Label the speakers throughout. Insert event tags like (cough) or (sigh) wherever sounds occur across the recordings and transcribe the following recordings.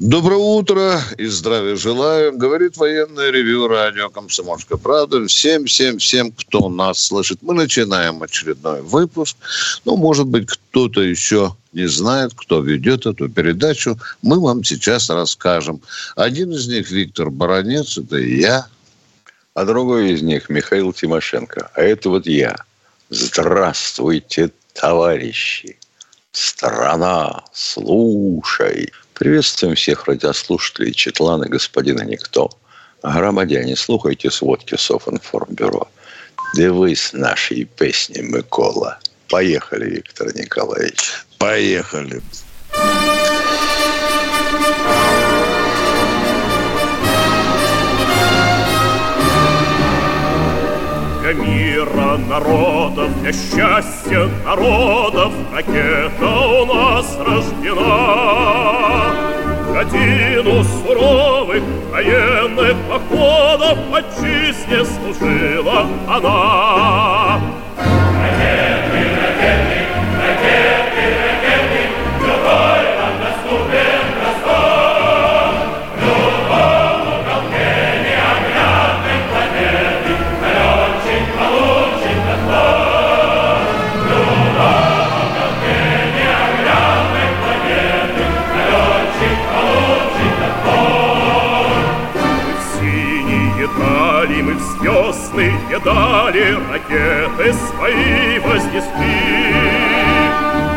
Speaker 1: Доброе утро и здравия желаю. Говорит военное ревю радио «Комсомольская правда». Всем, всем, всем, кто нас слышит. Мы начинаем очередной выпуск. Ну, может быть, кто-то еще не знает, кто ведет эту передачу. Мы вам сейчас расскажем. Один из них Виктор Баранец, это я.
Speaker 2: А другой из них Михаил Тимошенко. А это вот я. Здравствуйте, товарищи. Страна, слушай. Приветствуем всех радиослушателей Четлана, господина Никто. Громадяне, слухайте сводки Софинформбюро. Дивись нашей песни, Микола. Поехали, Виктор Николаевич.
Speaker 1: Поехали.
Speaker 3: Для мира народов, для счастья народов Ракета у нас рождена Годину суровых военных походов Отчизне служила она Ракеты свои вознесли.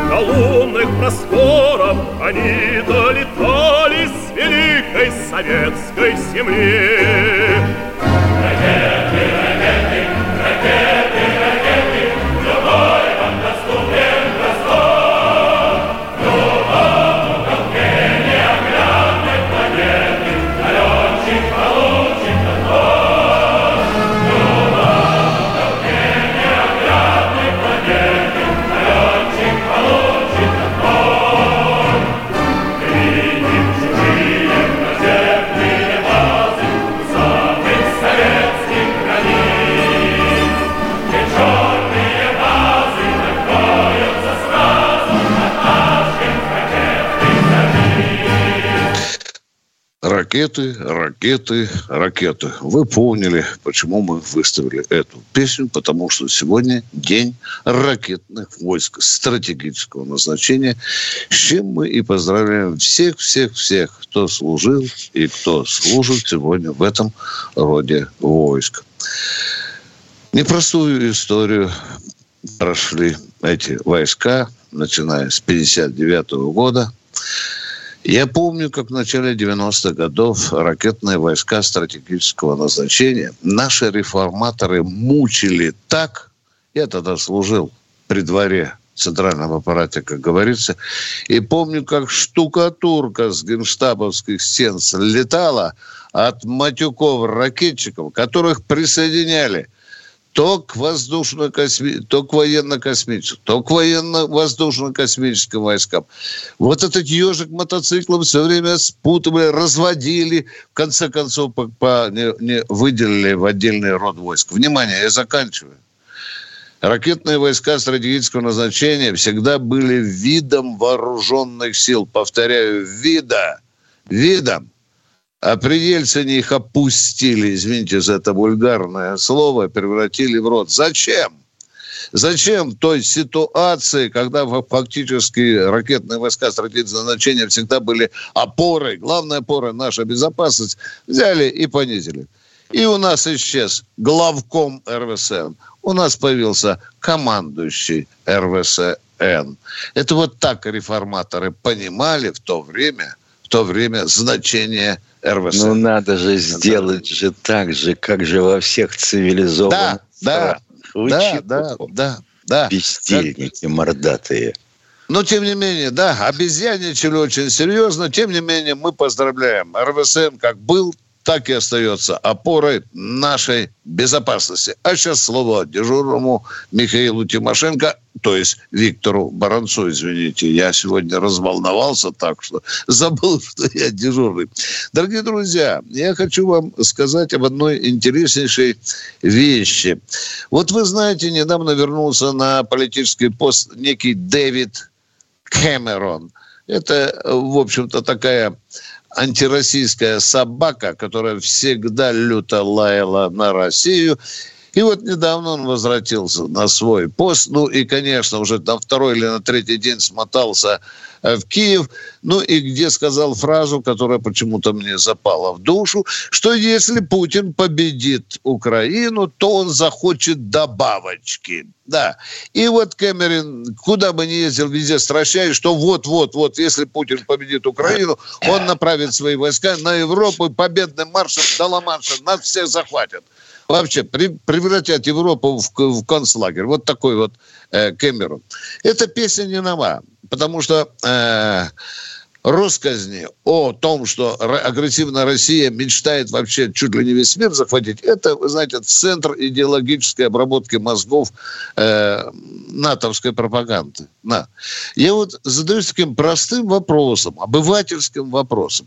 Speaker 3: До лунных просторов они долетали С великой советской земли Ракеты, ракеты, ракеты.
Speaker 1: Вы поняли, почему мы выставили эту песню, потому что сегодня день ракетных войск стратегического назначения, с чем мы и поздравляем всех-всех-всех, кто служил и кто служит сегодня в этом роде войск. Непростую историю прошли эти войска, начиная с 59 года. Я помню, как в начале 90-х годов ракетные войска стратегического назначения наши реформаторы мучили так, я тогда служил при дворе центральном аппарате, как говорится, и помню, как штукатурка с генштабовских стен слетала от матюков ракетчиков, которых присоединяли – то к воздушно-косми... то к военно-космическим, то к военно-воздушно-космическим войскам. Вот этот ежик мотоциклом все время спутывали, разводили, в конце концов по, по, не, не выделили в отдельный род войск. Внимание, я заканчиваю. Ракетные войска стратегического назначения всегда были видом вооруженных сил. Повторяю, вида, видом. А предельцы они их опустили, извините за это вульгарное слово, превратили в рот. Зачем? Зачем в той ситуации, когда фактически ракетные войска стратегического назначения всегда были опорой, главной опорой наша безопасность, взяли и понизили. И у нас исчез главком РВСН. У нас появился командующий РВСН. Это вот так реформаторы понимали в то время, в то время значение РВСН.
Speaker 2: Ну, надо же сделать да. же так же, как же во всех цивилизованных
Speaker 1: да, странах. Да, да, да, да.
Speaker 2: Бездельники как... мордатые.
Speaker 1: Но, тем не менее, да, обезьяничали очень серьезно. Тем не менее, мы поздравляем. РВСН как был, так и остается опорой нашей безопасности. А сейчас слово дежурному Михаилу Тимошенко, то есть Виктору Баранцу, извините. Я сегодня разволновался так, что забыл, (laughs) что я дежурный. Дорогие друзья, я хочу вам сказать об одной интереснейшей вещи. Вот вы знаете, недавно вернулся на политический пост некий Дэвид Кэмерон. Это, в общем-то, такая антироссийская собака, которая всегда люто лаяла на Россию. И вот недавно он возвратился на свой пост. Ну и, конечно, уже на второй или на третий день смотался Э, в Киев, ну и где сказал фразу, которая почему-то мне запала в душу, что если Путин победит Украину, то он захочет добавочки. Да. И вот Кэмерон, куда бы ни ездил, везде стращает, что вот-вот-вот, если Путин победит Украину, он направит свои войска на Европу победным маршем до Ла-Манша нас всех захватят вообще при, превратят Европу в, в концлагерь. Вот такой вот э, Кэмерон. Эта песня не нова, потому что э, россказни о том, что агрессивная Россия мечтает вообще чуть ли не весь мир захватить, это, вы знаете, центр идеологической обработки мозгов э, натовской пропаганды. На. Я вот задаюсь таким простым вопросом, обывательским вопросом.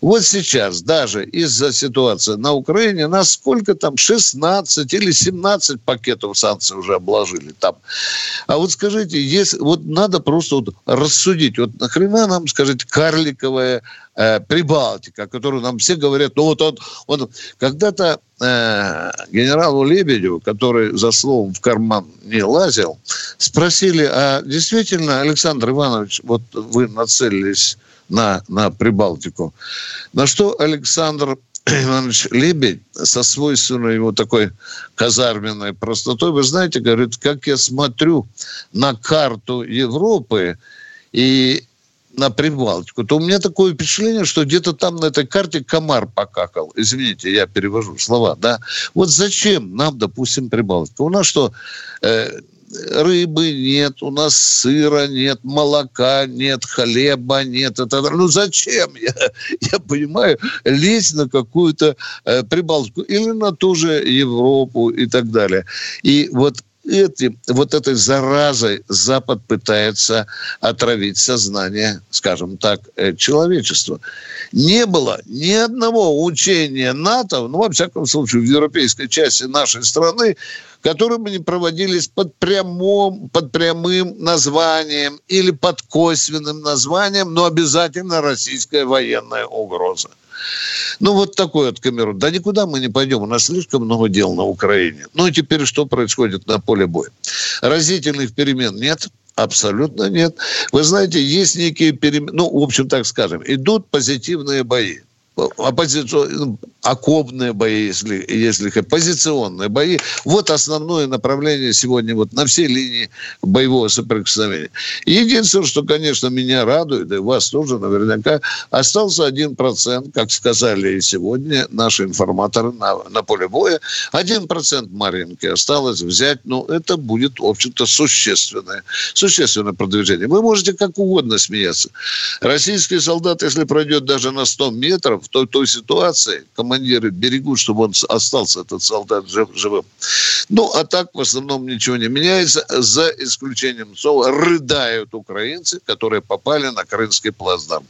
Speaker 1: Вот сейчас даже из-за ситуации на Украине насколько там 16 или 17 пакетов санкций уже обложили там. А вот скажите, если, вот надо просто вот рассудить, вот нахрена нам, скажите, карликовая э, Прибалтика, которую нам все говорят, ну вот он, он когда-то э, генералу Лебедю, который за словом в карман не лазил, спросили, а действительно, Александр Иванович, вот вы нацелились на, на Прибалтику, на что Александр Иванович Лебедь со свойственной ему такой казарменной простотой, вы знаете, говорит, как я смотрю на карту Европы, и на Прибалтику, то у меня такое впечатление, что где-то там на этой карте комар покакал. Извините, я перевожу слова, да. Вот зачем нам, допустим, Прибалтика? У нас что, э, рыбы нет, у нас сыра нет, молока нет, хлеба нет. Это, ну зачем, я, (laughs) я понимаю, лезть на какую-то э, Прибалтику или на ту же Европу и так далее. И вот эти, вот этой заразой Запад пытается отравить сознание, скажем так, э, человечества. Не было ни одного учения НАТО, ну, во всяком случае, в европейской части нашей страны, которые бы не проводились под, прямом, под прямым названием или под косвенным названием, но обязательно российская военная угроза. Ну, вот такой вот Камерун. Да никуда мы не пойдем, у нас слишком много дел на Украине. Ну, и теперь что происходит на поле боя? Разительных перемен нет, Абсолютно нет. Вы знаете, есть некие перемены, ну, в общем, так скажем, идут позитивные бои оппозиционные, окопные бои, если, если позиционные бои. Вот основное направление сегодня вот на всей линии боевого соприкосновения. Единственное, что, конечно, меня радует, и вас тоже наверняка, остался один процент, как сказали сегодня наши информаторы на, на поле боя. Один процент Маринки осталось взять, но это будет, в общем-то, существенное, существенное продвижение. Вы можете как угодно смеяться. Российский солдат, если пройдет даже на 100 метров, той, той ситуации командиры берегут, чтобы он остался, этот солдат, жив, живым. Ну, а так в основном ничего не меняется, за исключением слова «рыдают украинцы, которые попали на крымский плацдарм».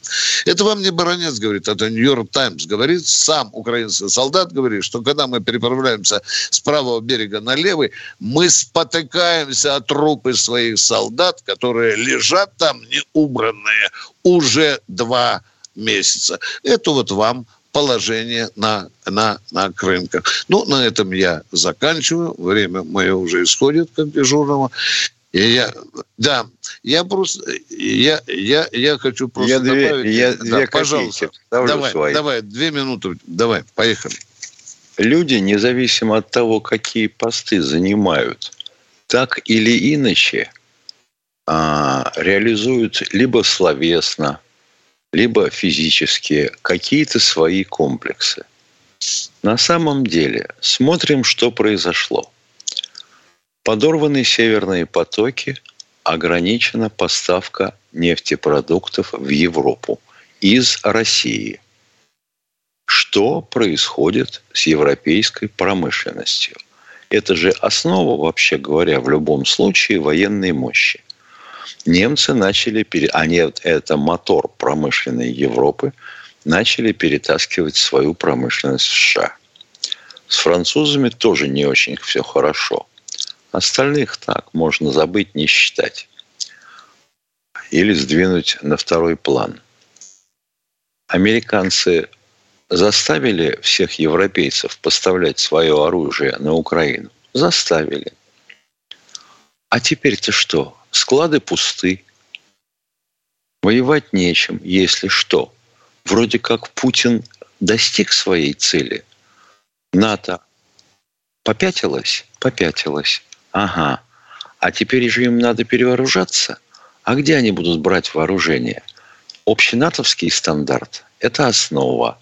Speaker 1: Это вам не Баранец говорит, это Нью-Йорк Таймс говорит, сам украинский солдат говорит, что когда мы переправляемся с правого берега на левый, мы спотыкаемся от трупы своих солдат, которые лежат там неубранные уже два месяца. Это вот вам положение на, на, на рынках. Ну, на этом я заканчиваю. Время мое уже исходит, как дежурного. И я, да, я просто, я, я, я хочу просто
Speaker 2: я
Speaker 1: добавить.
Speaker 2: Две, я да, две
Speaker 1: пожалуйста. Давай, свои. давай, две минуты, давай, поехали.
Speaker 2: Люди, независимо от того, какие посты занимают, так или иначе а, реализуют либо словесно, либо физические, какие-то свои комплексы. На самом деле, смотрим, что произошло. Подорваны северные потоки, ограничена поставка нефтепродуктов в Европу из России. Что происходит с европейской промышленностью? Это же основа, вообще говоря, в любом случае военной мощи. Немцы начали, они это мотор промышленной Европы, начали перетаскивать свою промышленность в США. С французами тоже не очень все хорошо. Остальных так можно забыть, не считать. Или сдвинуть на второй план. Американцы заставили всех европейцев поставлять свое оружие на Украину? Заставили. А теперь-то что? Склады пусты. Воевать нечем, если что. Вроде как Путин достиг своей цели. НАТО попятилась? Попятилась. Ага. А теперь же им надо перевооружаться. А где они будут брать вооружение? Общенатовский стандарт – это основа.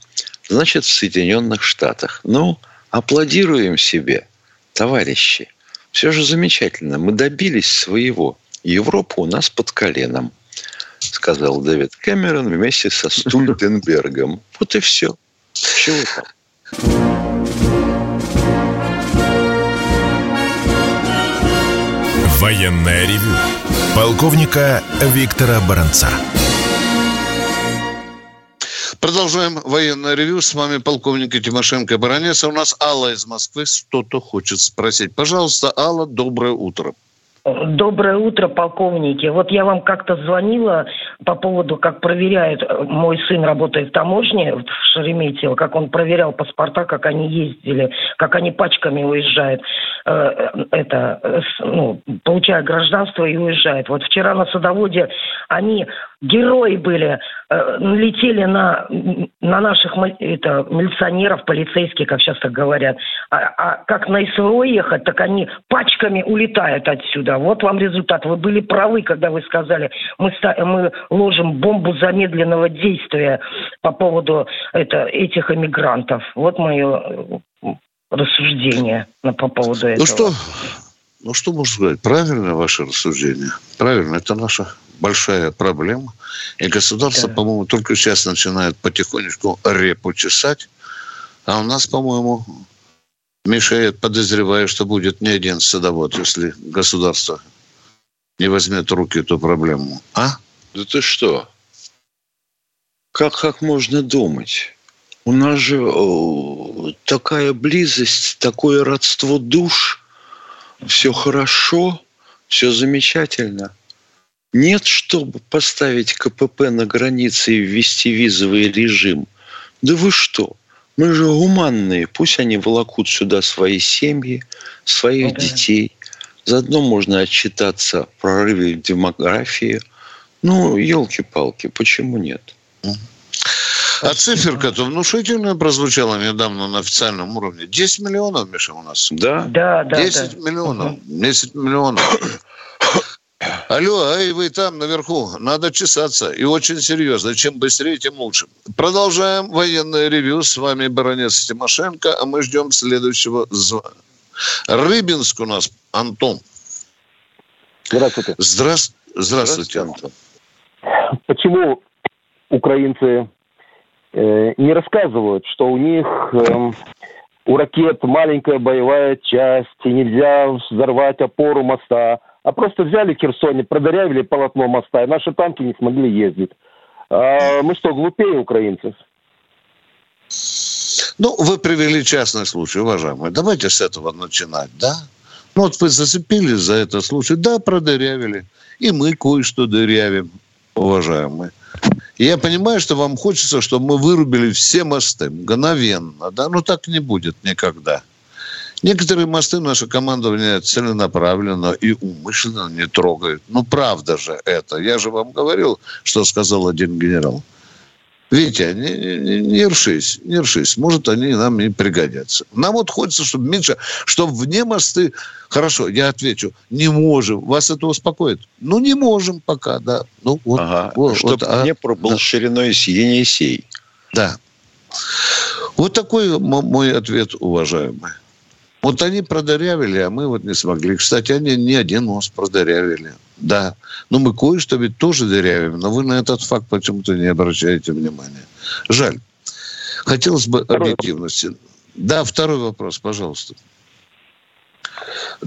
Speaker 2: Значит, в Соединенных Штатах. Ну, аплодируем себе, товарищи. Все же замечательно. Мы добились своего. Европа у нас под коленом, сказал Дэвид Кэмерон вместе со Стульденбергом. Вот и все. Чего там?
Speaker 4: Военная ревю. Полковника Виктора Баранца.
Speaker 1: Продолжаем военное ревю. С вами полковник Тимошенко Баранец. А у нас Алла из Москвы что-то хочет спросить. Пожалуйста, Алла, доброе утро.
Speaker 5: Доброе утро, полковники. Вот я вам как-то звонила по поводу, как проверяют, мой сын работает в таможне в Шереметьево, как он проверял паспорта, как они ездили, как они пачками уезжают, э, это, ну, получая гражданство и уезжают. Вот вчера на садоводе они герои были, э, летели на, на наших это, милиционеров, полицейских, как сейчас так говорят. А, а как на СВО ехать, так они пачками улетают отсюда. Вот вам результат. Вы были правы, когда вы сказали, мы, мы ложим бомбу замедленного действия по поводу это, этих эмигрантов. Вот мое э, рассуждение по поводу ну этого.
Speaker 1: Ну что, ну что можно сказать? Правильное ваше рассуждение. Правильно, это наша большая проблема. И государство, да. по-моему, только сейчас начинает потихонечку репу чесать. А у нас, по-моему, мешает, подозревая, что будет не один садовод, если государство не возьмет руки эту проблему. А?
Speaker 2: Да ты что? Как, как можно думать? У нас же такая близость, такое родство душ. Все хорошо, все замечательно. Нет, чтобы поставить КПП на границе и ввести визовый режим. Да вы что? Мы же гуманные. Пусть они волокут сюда свои семьи, своих ну, детей. Заодно можно отчитаться о прорыве в демографии. Ну, елки-палки, почему нет?
Speaker 1: А циферка-то внушительно прозвучала недавно на официальном уровне. 10 миллионов, Миша, у нас.
Speaker 2: Да?
Speaker 5: Да, да.
Speaker 1: 10 да. миллионов. 10 миллионов. Алло, эй, вы там наверху, надо чесаться. И очень серьезно. Чем быстрее, тем лучше. Продолжаем военное ревю. С вами баронец Тимошенко, а мы ждем следующего звонка. Рыбинск у нас Антон.
Speaker 6: Здравствуйте.
Speaker 1: Здравствуйте, Здравствуйте
Speaker 6: Антон. Почему украинцы э, не рассказывают, что у них э, у ракет маленькая боевая часть, и нельзя взорвать опору моста, а просто взяли Херсоне, продырявили полотно моста, и наши танки не смогли ездить. А мы что, глупее украинцев?
Speaker 1: Ну, вы привели частный случай, уважаемые. Давайте с этого начинать, да? Ну, вот вы зацепились за этот случай. Да, продырявили. И мы кое-что дырявим, уважаемые. Я понимаю, что вам хочется, чтобы мы вырубили все мосты мгновенно, да? Но так не будет никогда. Некоторые мосты наше командование целенаправленно и умышленно не трогает. Ну, правда же это. Я же вам говорил, что сказал один генерал. Витя, не, не, не ршись, не ршись. Может, они нам и пригодятся. Нам вот хочется, чтобы меньше, чтобы вне мосты... Хорошо, я отвечу, не можем. Вас это успокоит? Ну, не можем пока, да. Ну,
Speaker 2: вот, ага. вот, чтобы вот, а, Днепр был да. шириной с Енисей.
Speaker 1: Да. Вот такой мой ответ, уважаемый. Вот они продырявили, а мы вот не смогли. Кстати, они не один мост продырявили. Да. Но мы кое-что ведь тоже дырявим, но вы на этот факт почему-то не обращаете внимания. Жаль. Хотелось бы второй объективности. Да, второй вопрос, пожалуйста.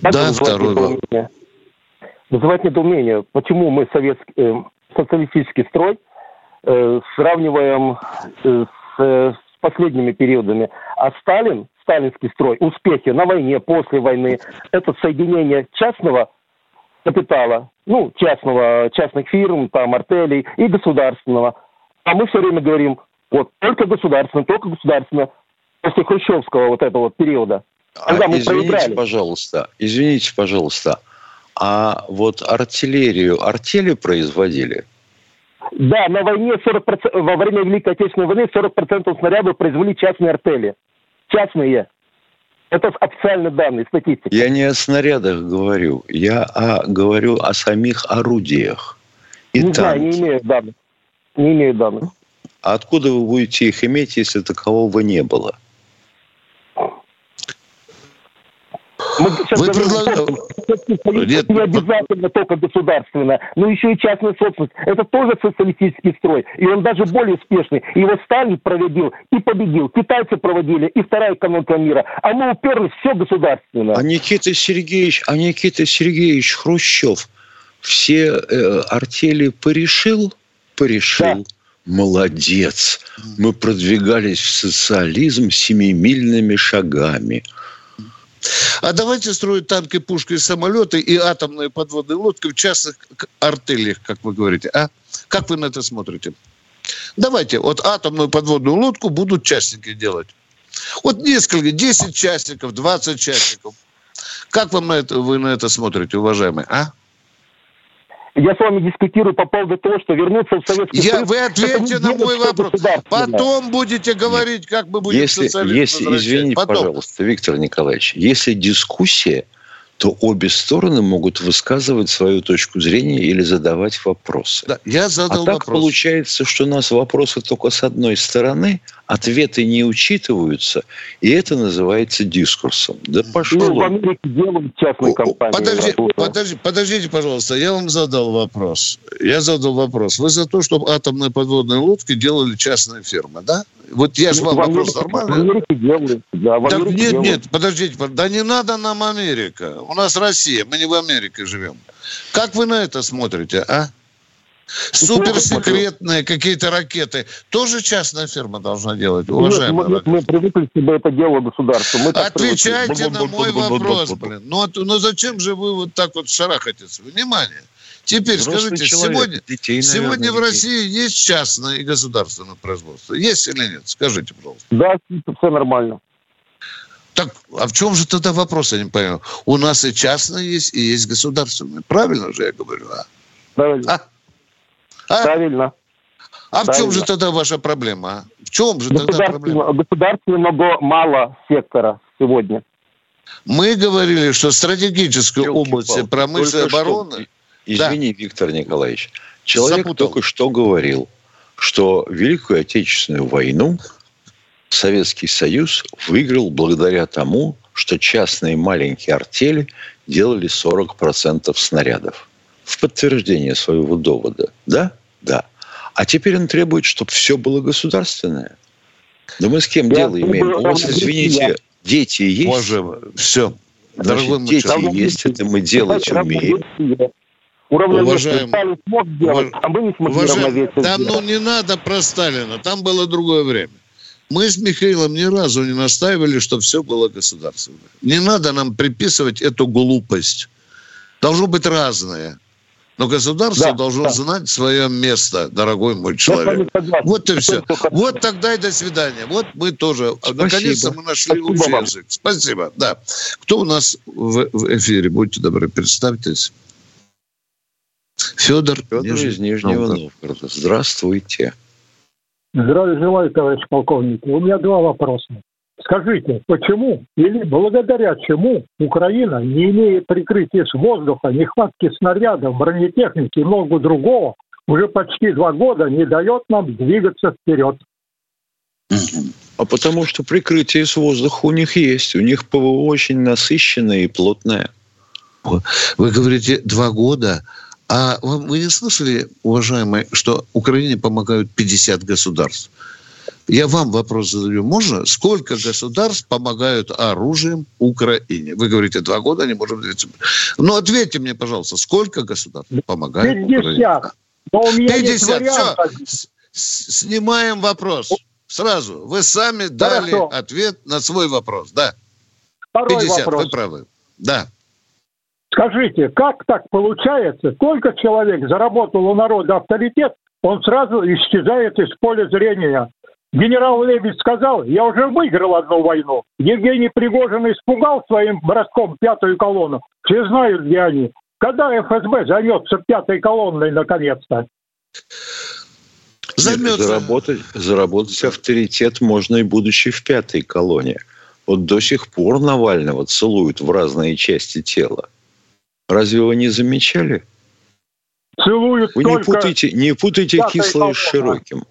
Speaker 6: Так да, второй вопрос. Вызывает недоумение, почему мы советский, э, социалистический строй э, сравниваем э, с, с последними периодами. А Сталин, сталинский строй, успехи на войне, после войны, это соединение частного капитала, ну, частного, частных фирм, там, артелей и государственного. А мы все время говорим, вот, только государственно, только государственно, после хрущевского вот этого вот периода.
Speaker 2: Когда а, мы извините, проиграли. пожалуйста, извините, пожалуйста, а вот артиллерию артели производили?
Speaker 6: Да, на войне 40%, во время Великой Отечественной войны 40% снарядов произвели частные артели. Частные. Это официальные данные, статистика.
Speaker 2: Я не о снарядах говорю. Я о, говорю о самих орудиях.
Speaker 6: И не танки. знаю, не имею данных. Не имею данных.
Speaker 2: А откуда вы будете их иметь, если такового не было?
Speaker 6: Мы сейчас Вы предлагаете... Нет, не обязательно только государственная, но еще и частная собственность. Это тоже социалистический строй. И он даже более успешный. Его Сталин проводил и победил. Китайцы проводили, и вторая экономика мира. А мы уперлись все государственно.
Speaker 2: А Никита Сергеевич, а Никита Сергеевич Хрущев все э, артели порешил? Порешил. Да. Молодец. Мы продвигались в социализм семимильными шагами.
Speaker 1: А давайте строить танки, пушки, самолеты и атомные подводные лодки в частных артелях, как вы говорите. А как вы на это смотрите? Давайте, вот атомную подводную лодку будут частники делать. Вот несколько, 10 частников, 20 частников. Как вам на это, вы на это смотрите, уважаемые, а?
Speaker 6: Я с вами дискутирую по поводу того, что вернуться в Советский
Speaker 1: Я, Союз... Вы ответьте на мой вопрос. Потом будете говорить, как мы будем
Speaker 2: если, если Извините, Потом. пожалуйста, Виктор Николаевич, если дискуссия, то обе стороны могут высказывать свою точку зрения или задавать вопросы. Да,
Speaker 1: я задал
Speaker 2: а так вопрос. получается, что у нас вопросы только с одной стороны, ответы не учитываются, и это называется дискурсом. Да пошел. Ну,
Speaker 6: делают частные компании.
Speaker 1: Подожди, подожди, подождите, пожалуйста, я вам задал вопрос. Я задал вопрос. Вы за то, чтобы атомные подводные лодки делали частные фирмы, да? Вот я же вам вопрос нормально. В Америке делают. Да, в Америке нет, нет, подождите, да не надо нам Америка. У нас Россия, мы не в Америке живем. Как вы на это смотрите, а? Суперсекретные какие-то ракеты. Тоже частная фирма должна делать, уважаемые.
Speaker 6: Нет, мы, мы привыкли, чтобы это делало государство. Мы
Speaker 1: Отвечайте на мой вопрос, блин. Ну, ну зачем же вы вот так вот шарахаетесь? Внимание. Теперь Взрослый скажите, человек, сегодня, детей, наверное, сегодня в России есть частное и государственное производство? Есть или нет? Скажите, пожалуйста.
Speaker 6: Да, все нормально.
Speaker 1: Так, а в чем же тогда вопрос, я не понимаю? У нас и частное есть, и есть государственное. Правильно же я говорю, а?
Speaker 6: Правильно. А? А? Правильно.
Speaker 1: А Правильно. в чем же тогда ваша проблема? А? В чем же тогда проблема?
Speaker 6: Государственного мало сектора сегодня.
Speaker 1: Мы говорили, что стратегическая область промышленной обороны... Что,
Speaker 2: извини, да. Виктор Николаевич. Человек Запутал. только что говорил, что Великую Отечественную войну Советский Союз выиграл благодаря тому, что частные маленькие артели делали 40% снарядов. В подтверждение своего довода. Да? Да. А теперь он требует, чтобы все было государственное. Да мы с кем Я дело имеем? У вас, извините, дети есть?
Speaker 1: Можем. Все.
Speaker 2: Дорогой Значит, дети есть, это мы делать умеем.
Speaker 1: Уважаемый, Сталин смог сделать, а мы не смогли уважаемый, Там ну не надо про Сталина, там было другое время. Мы с Михаилом ни разу не настаивали, что все было государственное. Не надо нам приписывать эту глупость. Должно быть разное. Но государство да, должно да. знать свое место, дорогой мой человек. Вот и все. Вот тогда и до свидания. Вот мы тоже. Наконец-то мы нашли Спасибо вам. язык. Спасибо. Да. Кто у нас в, в эфире? Будьте добры, представьтесь.
Speaker 2: Федор, Федор Нижний... из Нижнего Новгорода. Здравствуйте.
Speaker 7: Здравия желаю, товарищ полковник. У меня два вопроса. Скажите, почему или благодаря чему Украина, не имея прикрытия с воздуха, нехватки снарядов, бронетехники и много другого, уже почти два года не дает нам двигаться вперед?
Speaker 2: А потому что прикрытие с воздуха у них есть. У них ПВО очень насыщенное и плотное.
Speaker 1: Вы говорите два года, А вы не слышали, уважаемые, что Украине помогают 50 государств? Я вам вопрос задаю. Можно? Сколько государств помогают оружием Украине? Вы говорите, два года не можем... Ну, ответьте мне, пожалуйста, сколько государств помогают 50. Украине? Но у меня 50. Все. Снимаем вопрос. Сразу. Вы сами дали Хорошо. ответ на свой вопрос. Да.
Speaker 7: Второй 50. Вопрос.
Speaker 1: Вы правы. Да.
Speaker 7: Скажите, как так получается? Только человек заработал у народа авторитет, он сразу исчезает из поля зрения. Генерал Лебедь сказал, я уже выиграл одну войну. Евгений Пригожин испугал своим броском пятую колонну. Все знают, где они. Когда ФСБ займется пятой колонной наконец-то?
Speaker 2: Займется. Заработать, заработать авторитет можно и будучи в пятой колонии. Вот до сих пор Навального целуют в разные части тела. Разве вы не замечали?
Speaker 7: Целуют
Speaker 2: Вы не путайте, не путайте кислое с широким.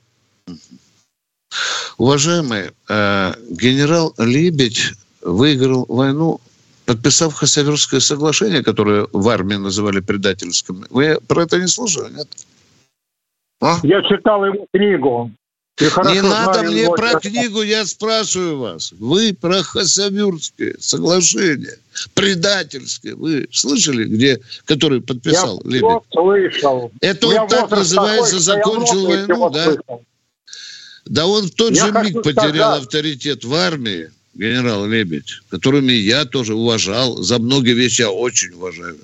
Speaker 1: Уважаемый, э, генерал Лебедь выиграл войну, подписав Хасаверское соглашение, которое в армии называли предательским. Вы про это не слушали, нет?
Speaker 7: А? Я читал его книгу.
Speaker 1: Не надо мне его... про книгу, я спрашиваю вас. Вы про Хасавюрское соглашение, предательское, вы слышали, где, который подписал
Speaker 7: я Лебедь? слышал.
Speaker 1: Это он так называется, такой, закончил войну, да? Слышал. Да он в тот я же миг потерял сказать. авторитет в армии, генерал Лебедь, которыми я тоже уважал. За многие вещи я очень уважаю.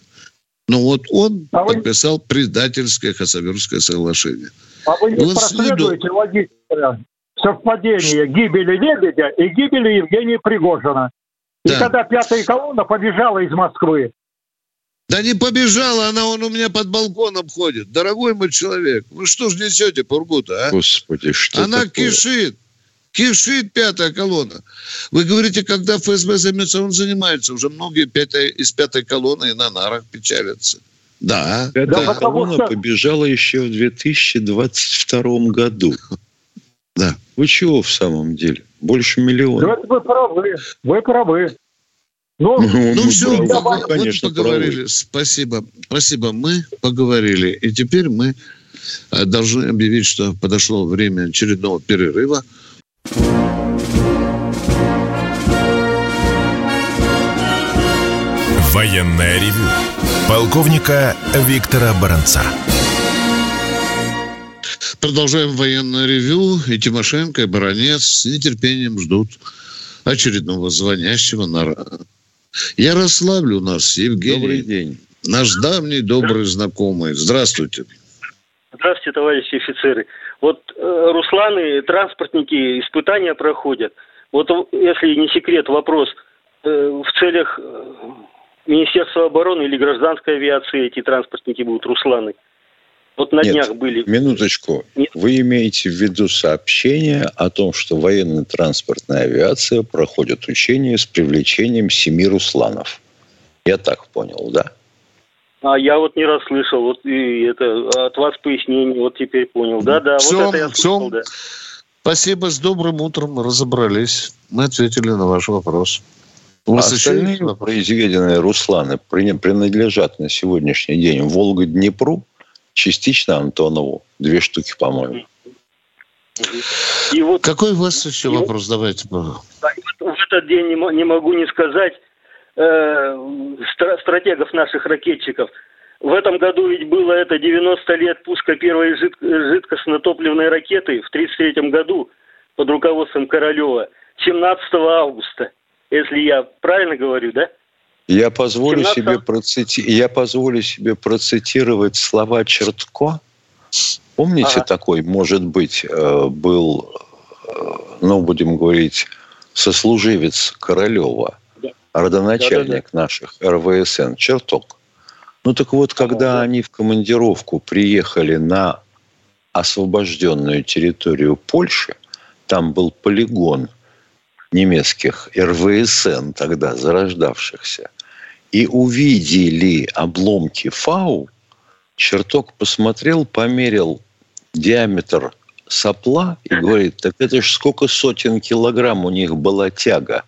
Speaker 1: Но вот он а подписал вы... предательское Хасавюрское соглашение.
Speaker 7: А вы не проследуете логическое совпадение гибели Лебедя и гибели Евгения Пригожина. И да. когда пятая колонна побежала из Москвы.
Speaker 1: Да не побежала, она он у меня под балконом ходит. Дорогой мой человек, вы что ж несете Пургута, а?
Speaker 2: Господи, что
Speaker 1: Она такое? кишит. Кишит пятая колонна. Вы говорите, когда ФСБ займется, он занимается. Уже многие пятой, из пятой колонны на нарах печалятся. Да.
Speaker 2: Пятая да, колонна что... побежала еще в 2022 году. Да. Вы чего в самом деле? Больше миллиона.
Speaker 7: Да, вы правы. Вы правы.
Speaker 1: Ну, ну, ну все, мы, мы, конечно, поговорили. Правы. Спасибо. Спасибо. Мы поговорили. И теперь мы э, должны объявить, что подошло время очередного перерыва.
Speaker 4: Военная ревю. Полковника Виктора Баранца.
Speaker 1: Продолжаем военное ревю. И Тимошенко, и Баранец с нетерпением ждут очередного звонящего на Ярославль у нас, Евгений.
Speaker 8: Добрый день.
Speaker 1: Наш давний добрый знакомый. Здравствуйте.
Speaker 8: Здравствуйте, товарищи офицеры. Вот э, Русланы, транспортники испытания проходят. Вот если не секрет, вопрос. Э, в целях э, Министерства обороны или гражданской авиации эти транспортники будут Русланы?
Speaker 2: Вот на Нет, днях были. Минуточку. Нет. Вы имеете в виду сообщение о том, что военно-транспортная авиация проходит учения с привлечением семи Русланов. Я так понял, да?
Speaker 8: А я вот не расслышал. Вот и это от вас пояснение, вот теперь понял. Да, да, все, вот это я слышал, все. да.
Speaker 1: Спасибо, с добрым утром, мы разобрались. Мы ответили на ваш вопрос.
Speaker 2: У вас а остальные произведенные Русланы принадлежат на сегодняшний день Волга-Днепру, частично Антонову. Две штуки, по-моему.
Speaker 1: И вот, Какой у вас еще вопрос? Вот, Давайте.
Speaker 8: В этот день не могу не сказать э, стратегов наших ракетчиков. В этом году ведь было это 90 лет пуска первой жид, жидкостно-топливной ракеты в 1933 году под руководством Королева. 17 августа, если я правильно говорю, да?
Speaker 2: Я позволю, 17... себе процити... я позволю себе процитировать слова Чертко. Помните ага. такой, может быть, э, был, э, ну, будем говорить, сослуживец Королева. Родоначальник да, да, да. наших РВСН, Черток. Ну так вот, когда они в командировку приехали на освобожденную территорию Польши, там был полигон немецких РВСН тогда зарождавшихся и увидели обломки фау, черток посмотрел, померил диаметр сопла и говорит, так это ж сколько сотен килограмм у них была тяга.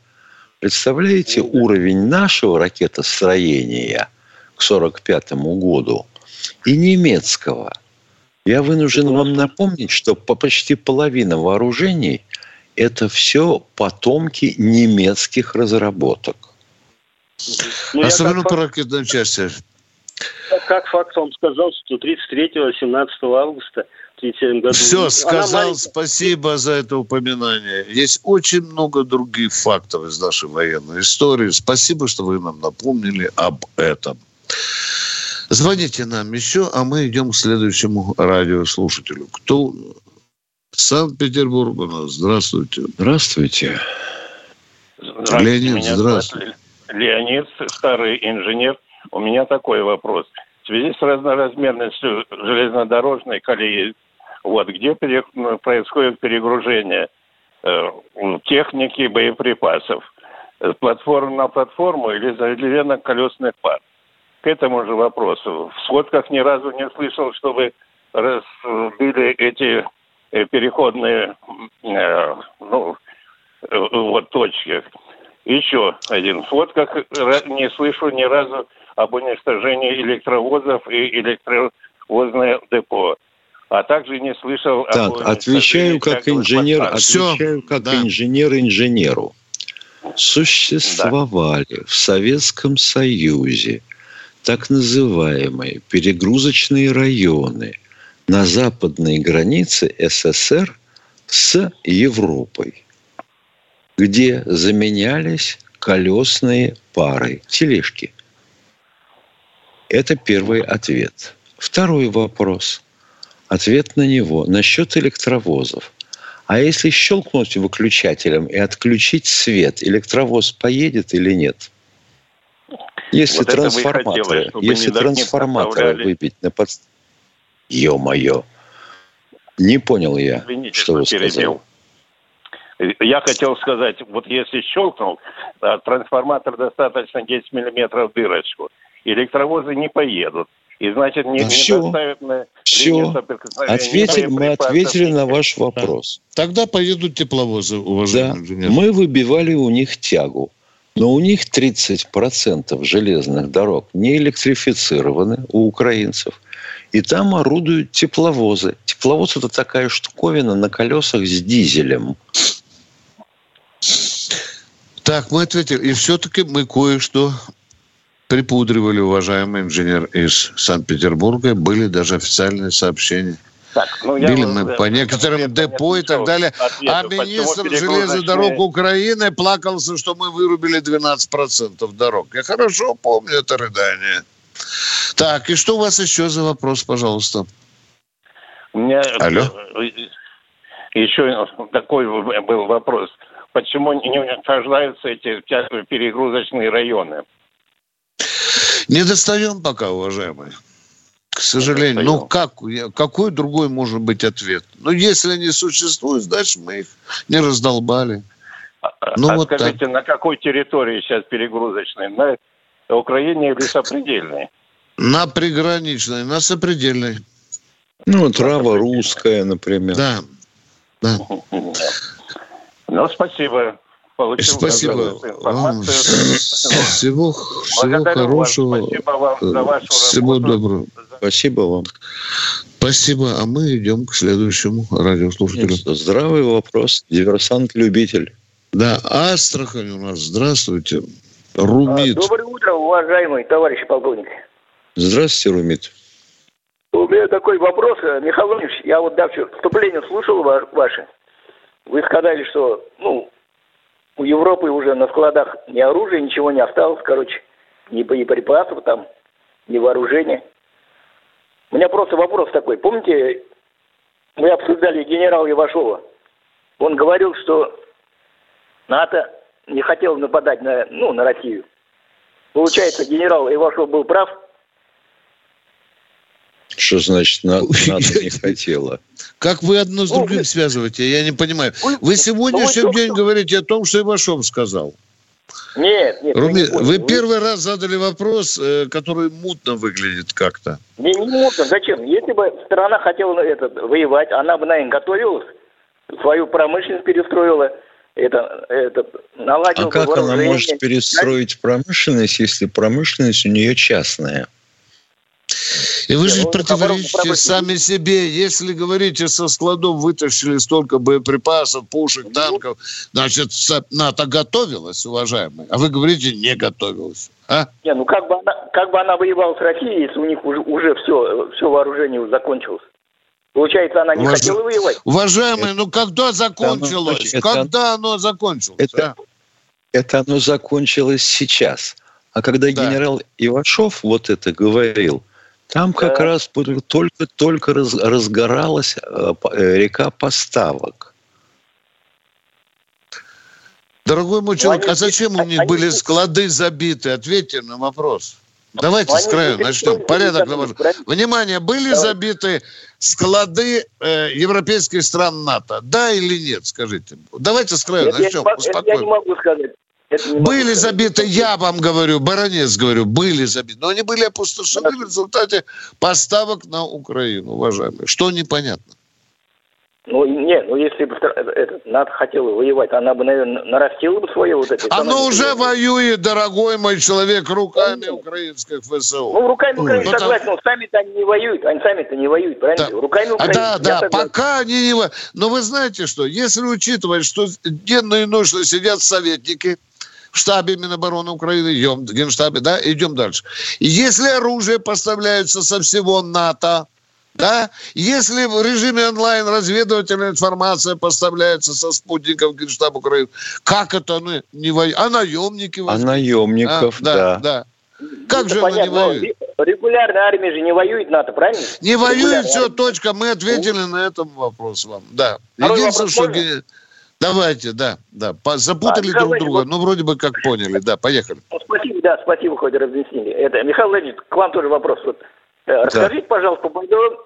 Speaker 2: Представляете уровень нашего ракетостроения к 1945 году и немецкого. Я вынужден вам напомнить, что по почти половина вооружений это все потомки немецких разработок.
Speaker 1: Ну, Особенно по ракетной части.
Speaker 8: Как факт вам сказал, что 33-17 августа 1937 году...
Speaker 1: Все, сказал, спасибо за это упоминание. Есть очень много других фактов из нашей военной истории. Спасибо, что вы нам напомнили об этом. Звоните нам еще, а мы идем к следующему радиослушателю. Кто? Санкт-Петербург у нас. Здравствуйте.
Speaker 2: Здравствуйте.
Speaker 9: Здравствуйте. Леонид, меня здравствуйте. Леонид, старый инженер. У меня такой вопрос. В связи с разноразмерностью железнодорожной колеи, вот где пере, происходит перегружение э, техники, боеприпасов, с платформы на платформу или заделено колесных пар? К этому же вопросу. В сводках ни разу не слышал, чтобы разбили эти э, переходные э, ну, э, вот точки. Еще один. В сводках не слышу ни разу об уничтожении электровозов и электровозное депо. А также не слышал
Speaker 2: так, об отвечаю как инженер, отвечаю как да. инженер инженеру. Существовали да. в Советском Союзе так называемые перегрузочные районы на западной границе СССР с Европой, где заменялись колесные пары, тележки. Это первый ответ. Второй вопрос. Ответ на него. Насчет электровозов. А если щелкнуть выключателем и отключить свет, электровоз поедет или нет? Если вот трансформаторы, хотелось, если трансформаторы выбить на под... Ё-моё. Не понял я, Извините, что вы перебил.
Speaker 9: сказали. Я хотел сказать, вот если щелкнул, трансформатор достаточно 10 миллиметров дырочку, электровозы не поедут. И значит, не,
Speaker 2: а все, не на все. Ответили, мы ответили на ваш вопрос.
Speaker 1: Тогда поедут тепловозы, уважаемые
Speaker 2: да. инженеры. Мы выбивали у них тягу. Но у них 30% железных дорог не электрифицированы у украинцев. И там орудуют тепловозы. Тепловоз – это такая штуковина на колесах с дизелем.
Speaker 1: Так, мы ответили. И все-таки мы кое-что припудривали, уважаемый инженер из Санкт-Петербурга. Были даже официальные сообщения – так, ну, Били мы по некоторым депо и так далее. Ответил, а министр железных дорог Украины плакался, что мы вырубили 12% дорог. Я хорошо помню это рыдание. Так, и что у вас еще за вопрос, пожалуйста?
Speaker 9: У меня Алло? еще такой был вопрос. Почему не уничтожаются эти перегрузочные районы?
Speaker 1: Не достаем пока, уважаемые. К сожалению. Ну, как, какой другой может быть ответ? Ну, если они существуют, значит, мы их не раздолбали.
Speaker 9: А, ну, а вот скажите, так. на какой территории сейчас перегрузочные? На Украине или сопредельной?
Speaker 1: На приграничной, на сопредельной.
Speaker 2: Ну, трава русская, например.
Speaker 1: Да, да.
Speaker 9: Ну, спасибо
Speaker 1: получил Спасибо вам. Всего, всего хорошего. Спасибо вам за вашу Всего работу. доброго.
Speaker 2: Спасибо вам.
Speaker 1: Спасибо. А мы идем к следующему радиослушателю.
Speaker 2: Нет, здравый вопрос. Диверсант-любитель.
Speaker 1: Да, Астрахань у нас. Здравствуйте. Румит.
Speaker 10: А, доброе утро, уважаемый товарищ полковник.
Speaker 2: Здравствуйте, Румит.
Speaker 10: У меня такой вопрос, Михаил Иванович, я вот давча вступление слушал ваше. Вы сказали, что ну, у Европы уже на складах ни оружия, ничего не осталось, короче, ни боеприпасов там, ни вооружения. У меня просто вопрос такой. Помните, мы обсуждали генерала Ивашова. Он говорил, что НАТО не хотел нападать на, ну, на Россию. Получается, генерал Ивашов был прав –
Speaker 2: что значит надо, не хотела?
Speaker 1: Как вы одно с другим связываете? Я не понимаю. Вы сегодняшний день говорите о том, что Ивашов сказал.
Speaker 10: Нет, нет.
Speaker 1: Руми, вы, вы первый раз задали вопрос, э, который мутно выглядит как-то.
Speaker 10: Не, не мутно. Зачем? Если бы страна хотела это, воевать, она бы, наверное, готовилась, свою промышленность перестроила, это, это наладила
Speaker 2: А как она может перестроить промышленность, если промышленность у нее частная?
Speaker 1: И вы же противоречите сами себе. Если говорите, со складов вытащили столько боеприпасов, пушек, ну, танков, значит, НАТО готовилась, уважаемые. А вы говорите, не готовилась. А?
Speaker 10: Не, ну как бы она, как бы она воевала с Россией, если у них уже, уже все, все вооружение закончилось? Получается, она не Уваж... хотела воевать.
Speaker 1: Уважаемые, ну когда закончилось? Это, когда оно закончилось?
Speaker 2: Это, а? это оно закончилось сейчас. А когда да. генерал Ивашов вот это говорил, там как да. раз только-только раз, разгоралась э, э, река поставок.
Speaker 1: Дорогой мой человек, ну, а зачем у них были склады забиты? Ответьте на вопрос. Давайте с краю начнем. Порядок навожу. Внимание, были забиты склады э, европейских стран НАТО? Да или нет, скажите? Давайте с краю начнем.
Speaker 10: Я не могу сказать.
Speaker 1: Были забиты, я вам говорю, баронец говорю, были забиты. Но они были опустошены в результате поставок на Украину, уважаемые. Что непонятно?
Speaker 10: Ну, нет, ну если бы этот, НАТО хотела воевать, она бы, наверное, нарастила бы свое вот это.
Speaker 1: Оно уже воюет, дорогой мой человек, руками ну, украинских ВСУ.
Speaker 10: Ну, руками украинских, ну, согласен, но сами-то они не воюют, они сами-то не воюют, правильно? Да. Руками
Speaker 1: украинских. Да, да, пока они не воюют. Но вы знаете что, если учитывать, что денно и ночно сидят советники, в штабе Минобороны Украины, идем, в Генштабе, да, идем дальше. Если оружие поставляется со всего НАТО, да, если в режиме онлайн разведывательная информация поставляется со спутников Генштаба Украины, как это они не воюют? А наемники?
Speaker 2: А наемников, а, да. да. да.
Speaker 1: Как это же понятно, они не воюют?
Speaker 10: Регулярная армия же не воюет НАТО, правильно?
Speaker 1: Не воюет, все, армия. точка. Мы ответили на этот вопрос вам. Да. Единственное, что... Можно? Давайте, да, да. Запутали а, друг Владимир, друга, ну, вроде бы как поняли. Да, поехали.
Speaker 10: Спасибо, да, спасибо, хоть разъяснили. Это, Михаил Владимирович, к вам тоже вопрос. Вот, э, расскажите, да. пожалуйста,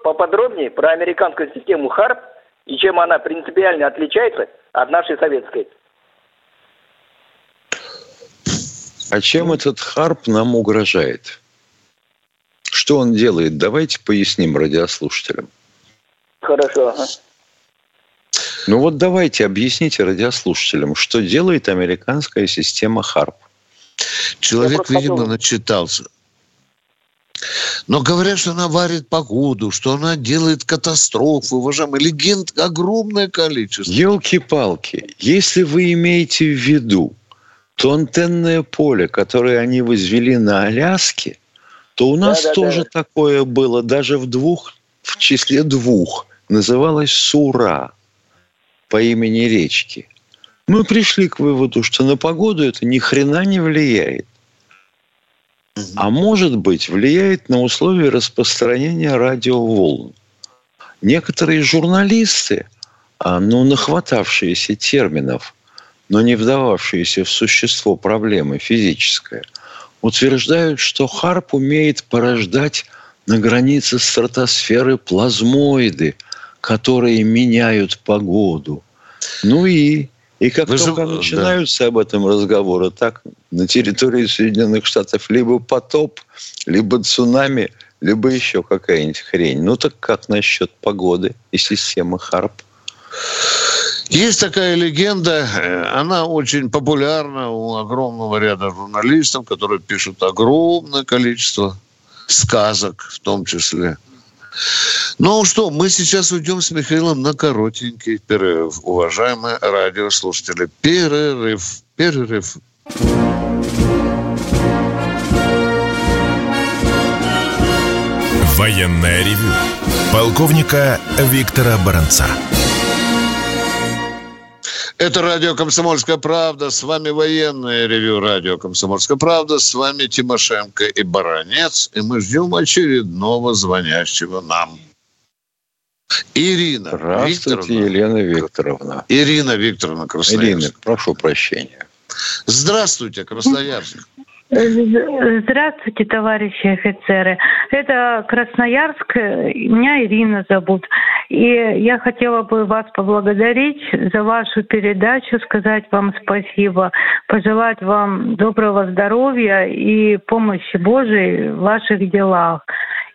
Speaker 10: поподробнее про американскую систему ХАРП и чем она принципиально отличается от нашей советской.
Speaker 2: А чем этот ХАРП нам угрожает? Что он делает? Давайте поясним радиослушателям.
Speaker 10: Хорошо. Ага.
Speaker 2: Ну вот давайте объясните радиослушателям, что делает американская система ХАРП.
Speaker 1: Человек, видимо, подумал. начитался. Но говорят, что она варит погоду, что она делает катастрофы, уважаемые. Легенд огромное количество.
Speaker 2: Елки-палки, если вы имеете в виду то антенное поле, которое они возвели на Аляске, то у нас да, тоже да. такое было, даже в двух, в числе двух. Называлось Сура по имени речки, мы пришли к выводу, что на погоду это ни хрена не влияет. А может быть, влияет на условия распространения радиоволн. Некоторые журналисты, а, ну, нахватавшиеся терминов, но не вдававшиеся в существо проблемы физическое, утверждают, что Харп умеет порождать на границе стратосферы плазмоиды – которые меняют погоду. Ну и, и как Вы только же... начинаются да. об этом разговоры, так на территории Соединенных Штатов либо потоп, либо цунами, либо еще какая-нибудь хрень. Ну так как насчет погоды и системы ХАРП?
Speaker 1: Есть такая легенда, э, она очень популярна у огромного ряда журналистов, которые пишут огромное количество сказок в том числе. Ну что, мы сейчас уйдем с Михаилом на коротенький перерыв. Уважаемые радиослушатели, перерыв, перерыв.
Speaker 4: Военная ревю. Полковника Виктора Баранца.
Speaker 1: Это радио «Комсомольская правда». С вами военное ревю радио «Комсомольская правда». С вами Тимошенко и Баранец. И мы ждем очередного звонящего нам. Ирина
Speaker 2: Здравствуйте, Викторовна. Елена Викторовна.
Speaker 1: Ирина Викторовна Красноярск. Ирина,
Speaker 2: прошу прощения.
Speaker 1: Здравствуйте, Красноярск.
Speaker 11: Здравствуйте, товарищи офицеры. Это Красноярск. Меня Ирина зовут. И я хотела бы вас поблагодарить за вашу передачу, сказать вам спасибо, пожелать вам доброго здоровья и помощи Божией в ваших делах.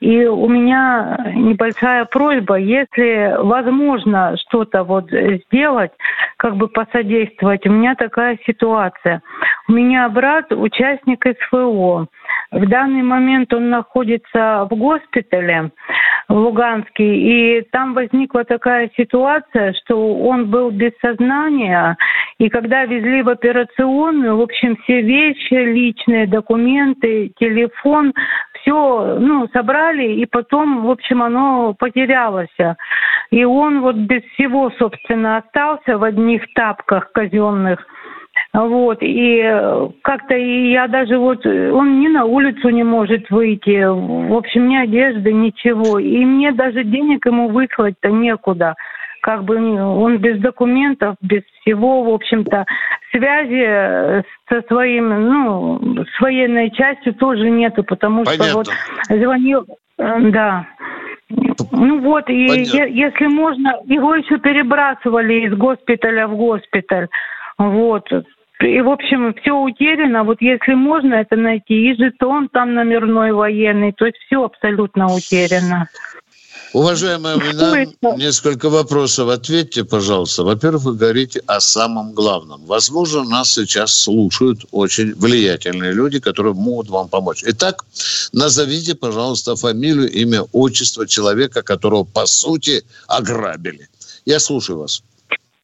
Speaker 11: И у меня небольшая просьба, если возможно что-то вот сделать, как бы посодействовать. У меня такая ситуация. У меня брат участник СВО. В данный момент он находится в госпитале в Луганске, и там возникла такая ситуация, что он был без сознания, и когда везли в операционную, в общем, все вещи, личные документы, телефон, все, ну, собрали, и потом, в общем, оно потерялось. И он вот без всего, собственно, остался в одних тапках казенных. Вот, и как-то я даже вот, он ни на улицу не может выйти, в общем, ни одежды, ничего. И мне даже денег ему выслать-то некуда. Как бы он без документов, без всего, в общем-то, связи э, со своим, ну, с военной частью тоже нету, потому Понятно. что вот звонил, э, да. Ну вот, и я, если можно, его еще перебрасывали из госпиталя в госпиталь. Вот. И, в общем, все утеряно. Вот если можно это найти, и жетон там номерной военный, то есть все абсолютно утеряно.
Speaker 1: Уважаемая Амина, несколько вопросов. Ответьте, пожалуйста. Во-первых, вы говорите о самом главном. Возможно, нас сейчас слушают очень влиятельные люди, которые могут вам помочь. Итак, назовите, пожалуйста, фамилию, имя, отчество человека, которого, по сути, ограбили. Я слушаю вас.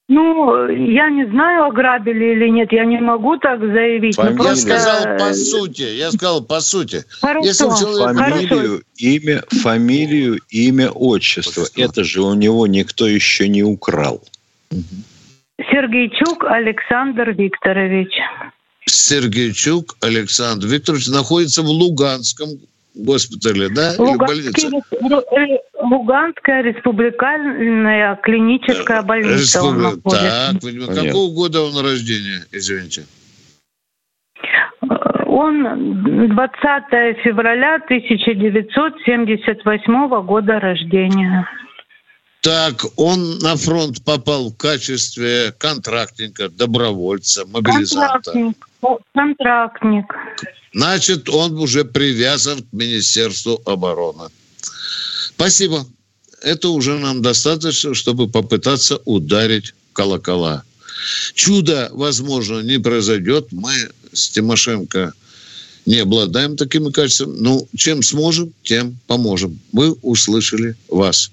Speaker 11: Ну, я не знаю, ограбили или нет, я не могу так заявить.
Speaker 1: Фамилию. Просто... Я сказал по сути, я сказал по сути.
Speaker 2: Хорошо. Если человек... Фамилию, имя, фамилию, имя, отчество. Отчество. Это же у него никто еще не украл.
Speaker 11: Сергейчук Александр Викторович.
Speaker 1: Сергейчук Александр Викторович находится в Луганском госпитале, да?
Speaker 11: Луганский, больнице? Луганская республиканная клиническая больница. Республи...
Speaker 1: Так, какого года он рождения, извините?
Speaker 11: Он 20 февраля 1978 года рождения.
Speaker 1: Так, он на фронт попал в качестве контрактника, добровольца, мобилизанта.
Speaker 11: Контрактник. Контрактник.
Speaker 1: Значит, он уже привязан к Министерству обороны. Спасибо. Это уже нам достаточно, чтобы попытаться ударить колокола. Чудо, возможно, не произойдет. Мы с Тимошенко не обладаем такими качествами. Ну, чем сможем, тем поможем. Мы услышали вас.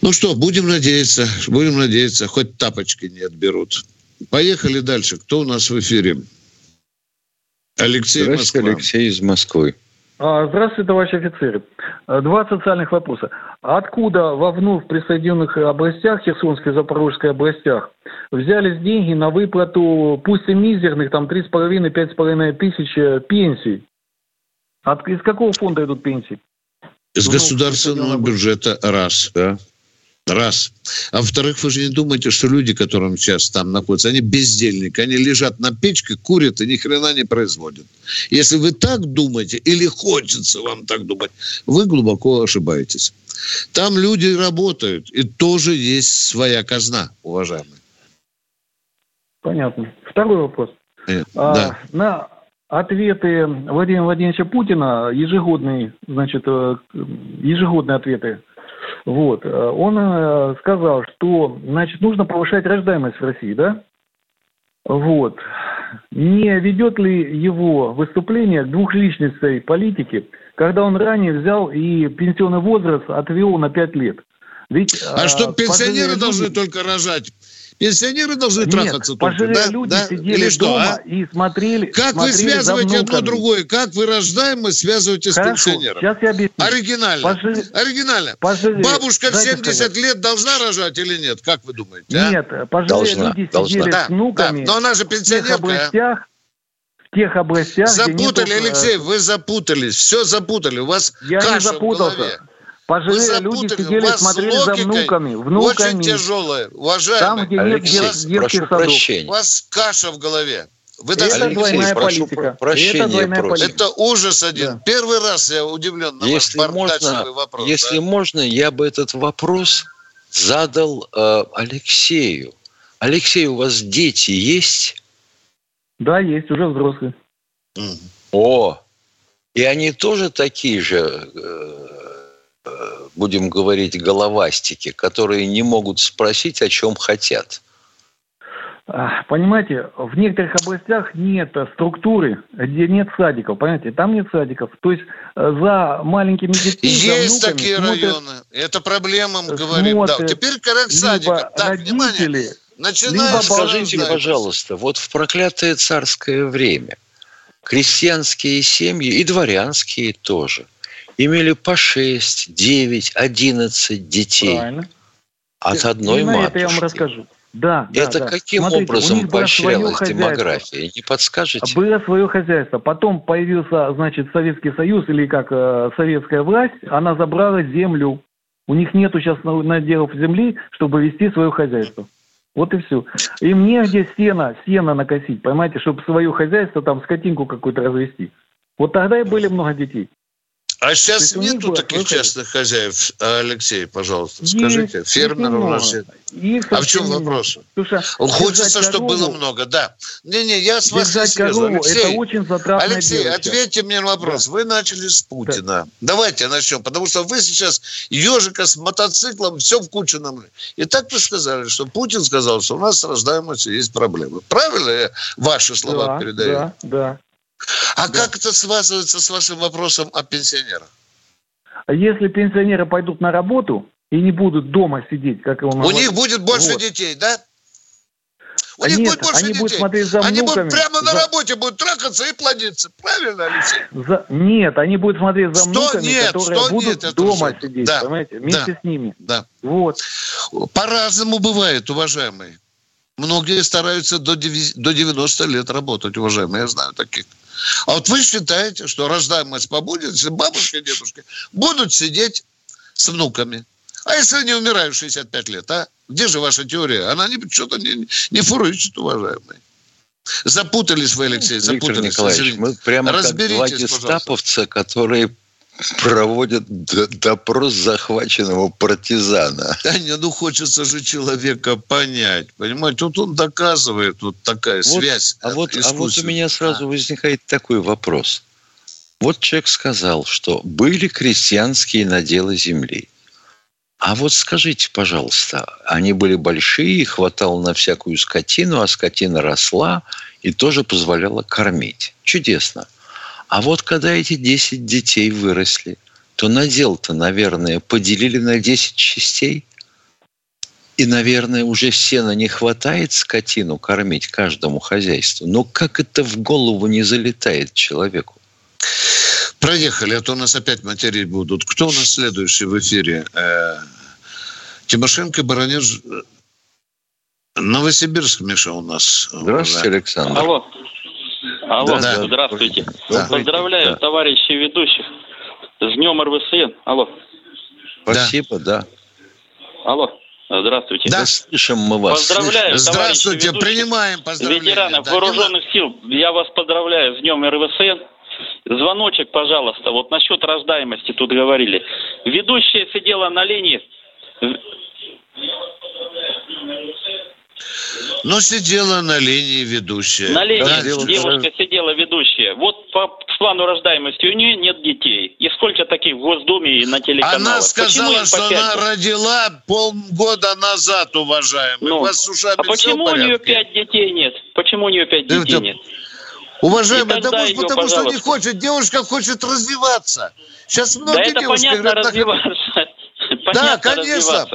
Speaker 1: Ну что, будем надеяться, будем надеяться, хоть тапочки не отберут. Поехали дальше. Кто у нас в эфире?
Speaker 2: Алексей Здравствуйте, Москва. Алексей из Москвы.
Speaker 12: А, здравствуйте, товарищ офицеры. А, два социальных вопроса. Откуда во вновь присоединенных областях, Херсонской и Запорожской областях, взялись деньги на выплату, пусть и мизерных, там 3,5-5,5 тысяч э, пенсий? От, из какого фонда идут пенсии?
Speaker 1: Из ну, государственного бюджета раз, да. Раз. А во-вторых, вы же не думаете, что люди, которым сейчас там находятся, они бездельники, они лежат на печке, курят и ни хрена не производят. Если вы так думаете, или хочется вам так думать, вы глубоко ошибаетесь. Там люди работают, и тоже есть своя казна, уважаемые.
Speaker 12: Понятно. Второй вопрос. Нет, а, да. На ответы Владимира Владимировича Путина, ежегодные, значит, э, ежегодные ответы вот. Э, он э, сказал, что, значит, нужно повышать рождаемость в России, да? Вот. Не ведет ли его выступление к двухличностной политике, когда он ранее взял и пенсионный возраст отвел на пять лет?
Speaker 1: Ведь, а, а что пенсионеры люди... должны только рожать? Пенсионеры должны Нет, трахаться только, да?
Speaker 12: люди да? сидели Или что, дома а? и смотрели
Speaker 1: Как
Speaker 12: смотрели
Speaker 1: вы связываете одно другое? Как вы рождаемость связываете Хорошо, с пенсионером?
Speaker 12: сейчас я объясню.
Speaker 1: Оригинально. Пожи... Оригинально. Пожи... Бабушка в 70 сказать. лет должна рожать или нет? Как вы думаете?
Speaker 12: А? Нет, пожилые должна, люди должна. сидели
Speaker 1: да,
Speaker 12: с внуками.
Speaker 1: Да, но она же пенсионерка. В тех областях,
Speaker 12: в тех областях,
Speaker 1: Запутали, нету... Алексей, вы запутались. Все запутали. У вас
Speaker 12: я
Speaker 1: каша
Speaker 12: не запутался.
Speaker 1: в голове.
Speaker 12: Пожилые люди сидели, смотрели за внуками, внуками.
Speaker 1: Очень тяжелая, уважаемый.
Speaker 12: Там, где Алексей, нет детских прошу садов.
Speaker 1: прощения. У вас каша в голове.
Speaker 12: Вы это Алексей, двойная прошу политика.
Speaker 1: Прощения это, двойная политика. это ужас один. Да. Первый раз я удивлен на
Speaker 2: если ваш можно, вопрос. Если да? можно, я бы этот вопрос задал э, Алексею. Алексей, у вас дети есть?
Speaker 12: Да, есть, уже взрослые.
Speaker 2: О, и они тоже такие же э, будем говорить, головастики, которые не могут спросить, о чем хотят?
Speaker 12: а, понимаете, в некоторых областях нет структуры, где нет садиков, понимаете, там нет садиков. То есть э, за маленькими детьми,
Speaker 1: Есть за такие районы. Это проблема, мы говорим. Да. Теперь к садикам. Так,
Speaker 12: родители, внимание.
Speaker 2: Начинаем. Скажите, пожалуйста, вот в проклятое царское время крестьянские семьи и дворянские тоже имели по 6, 9, 11 детей. Правильно. От одной Именно матушки.
Speaker 12: это я вам расскажу. Да,
Speaker 2: это
Speaker 12: да,
Speaker 2: каким Смотрите, образом поощрялась демография? Не подскажете?
Speaker 12: Было свое хозяйство. Потом появился, значит, Советский Союз или как э, советская власть, она забрала землю. У них нету сейчас наделов земли, чтобы вести свое хозяйство. Вот и все. Им негде сено, сено накосить, понимаете, чтобы свое хозяйство, там, скотинку какую-то развести. Вот тогда и были много детей.
Speaker 1: А сейчас нету таких выход. частных хозяев, Алексей, пожалуйста, скажите. Есть, Фермеров у нас нет. А в чем вопрос? Слушай, Хочется, чтобы было много, да. Не-не, я с вас не слезу. Алексей,
Speaker 12: это очень
Speaker 1: Алексей, девочка. ответьте мне на вопрос. Да. Вы начали с Путина. Да. Давайте начнем, потому что вы сейчас ежика с мотоциклом, все в кучу нам. И так вы сказали, что Путин сказал, что у нас с рождаемостью есть проблемы. Правильно я ваши слова да, передаю?
Speaker 12: Да, да.
Speaker 1: А да. как это связывается с вашим вопросом о пенсионерах?
Speaker 12: А если пенсионеры пойдут на работу и не будут дома сидеть, как у
Speaker 1: нас... У них будет больше вот. детей, да? У
Speaker 12: а
Speaker 1: них
Speaker 12: нет,
Speaker 1: будет больше
Speaker 12: они
Speaker 1: детей.
Speaker 12: Будут смотреть за
Speaker 1: они
Speaker 12: внуками,
Speaker 1: будут прямо на
Speaker 12: за...
Speaker 1: работе будут трахаться и плодиться. Правильно, Алексей?
Speaker 12: За... Нет, они будут смотреть за что внуками,
Speaker 1: нет,
Speaker 12: которые
Speaker 1: что
Speaker 12: будут
Speaker 1: нет,
Speaker 12: дома
Speaker 1: это
Speaker 12: сидеть,
Speaker 1: да,
Speaker 12: понимаете, вместе
Speaker 1: да,
Speaker 12: с ними.
Speaker 1: Да.
Speaker 12: Вот.
Speaker 1: По-разному бывает, уважаемые. Многие стараются до 90 лет работать, уважаемые, я знаю таких. А вот вы считаете, что рождаемость побудет, если бабушка и дедушка будут сидеть с внуками. А если они умирают в 65 лет, а? Где же ваша теория? Она не, что-то не, не фурычит, уважаемые. Запутались вы, Алексей, запутались.
Speaker 2: Виктор Николаевич, мы прямо Разберитесь, как два гестаповца, которые проводят допрос захваченного партизана. (laughs)
Speaker 1: Да не, ну хочется же человека понять, понимаете? Вот он доказывает вот такая вот, связь.
Speaker 2: А вот, а вот у меня сразу возникает такой вопрос. Вот человек сказал, что были крестьянские наделы земли. А вот скажите, пожалуйста, они были большие, хватало на всякую скотину, а скотина росла и тоже позволяла кормить. Чудесно. А вот когда эти 10 детей выросли, то надел-то, наверное, поделили на 10 частей. И, наверное, уже сена не хватает скотину кормить каждому хозяйству. Но как это в голову не залетает человеку?
Speaker 1: Проехали, а то у нас опять материи будут. Кто у нас следующий в эфире? Э, Тимошенко, Баранеж, Новосибирск, Миша, у нас.
Speaker 2: Здравствуйте, Александр.
Speaker 13: Алло. Алло, да, здравствуйте. Да. Поздравляю да. товарищей ведущих с Днем РВСН. Алло.
Speaker 2: Спасибо, да.
Speaker 13: Алло. Здравствуйте.
Speaker 2: Да, слышим мы вас.
Speaker 13: Поздравляю,
Speaker 1: Здравствуйте, ведущих, принимаем поздравления.
Speaker 13: Ветеранов да, вооруженных сил, я вас поздравляю с Днем РВСН. Звоночек, пожалуйста. Вот насчет рождаемости тут говорили. Ведущая сидела на линии
Speaker 1: ну, сидела на линии ведущая.
Speaker 13: На линии да, девушка сидела ведущая. Вот по плану рождаемости у нее нет детей. И сколько таких в Госдуме и на телеканалах?
Speaker 1: Она сказала, что она родила полгода назад, уважаемый.
Speaker 13: Ну, Вас а почему у нее пять детей нет? Почему у нее пять детей Это... нет?
Speaker 1: Уважаемый, да может, потому пожалуйста. что не хочет. Девушка хочет развиваться. Сейчас многие
Speaker 13: да
Speaker 1: девушки
Speaker 13: это понятно, говорят, развиваться. (laughs)
Speaker 1: да, конечно.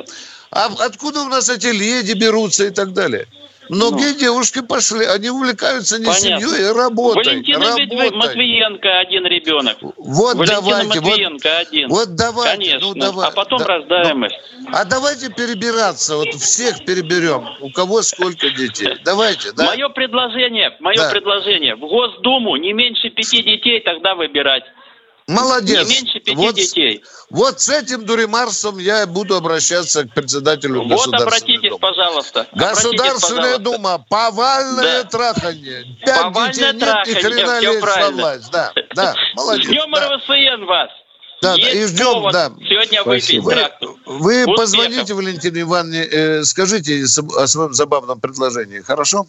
Speaker 1: А откуда у нас эти леди берутся и так далее? Многие ну. девушки пошли, они увлекаются не Понятно. семьей, а работой.
Speaker 13: Валентина работой. Матвиенко один ребенок.
Speaker 1: Вот Валентина давайте.
Speaker 13: Матвиенко
Speaker 1: вот,
Speaker 13: один.
Speaker 1: Вот давайте.
Speaker 13: Ну, Конечно.
Speaker 1: Ну, давай,
Speaker 13: а потом да, рождаемость.
Speaker 1: Ну, а давайте перебираться, вот всех переберем. У кого сколько детей. Давайте, да?
Speaker 13: Мое предложение, мое да. предложение. В Госдуму не меньше пяти детей тогда выбирать.
Speaker 1: Молодец.
Speaker 13: Не меньше пяти вот, детей.
Speaker 1: Вот с этим дуримарсом я буду обращаться к председателю вот Государственной
Speaker 13: обратитесь,
Speaker 1: Думы.
Speaker 13: пожалуйста.
Speaker 1: Государственная обратитесь, Дума. Повальное да. трахание. Пять Повальное детей нет, трахание, ни хрена лезть во власть. Да, да, молодец.
Speaker 13: Ждем
Speaker 1: да.
Speaker 13: РВСН вас.
Speaker 1: Да, Есть и ждем, да.
Speaker 13: Сегодня выпить.
Speaker 1: Вы, вы позвоните Валентине Ивановне, э, скажите о своем забавном предложении, хорошо?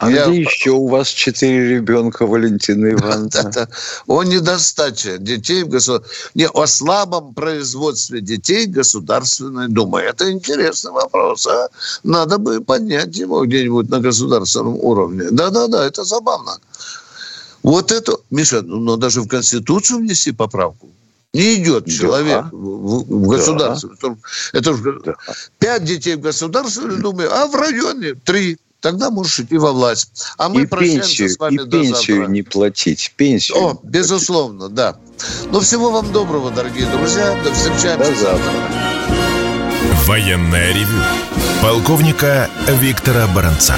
Speaker 2: А я... где еще у вас четыре ребенка, Валентина (laughs) Ивановна?
Speaker 1: О недостаче детей в государстве. Не, о слабом производстве детей Государственной Думы. Это интересный вопрос. А? Надо бы поднять его где-нибудь на государственном уровне. Да-да-да, это забавно. Вот это, Миша, ну, даже в Конституцию внести поправку. Не идет да. человек в, в государстве. Да. Это же да. пять детей в Государственной Думе, а в районе три тогда можешь идти во власть. А мы и пенсию, с вами
Speaker 2: и до пенсию завтра. не платить. Пенсию.
Speaker 1: О, безусловно, платить. да. Ну, всего вам доброго, дорогие друзья. До встречаемся
Speaker 2: до завтра.
Speaker 4: Военная ревю. Полковника Виктора Баранца.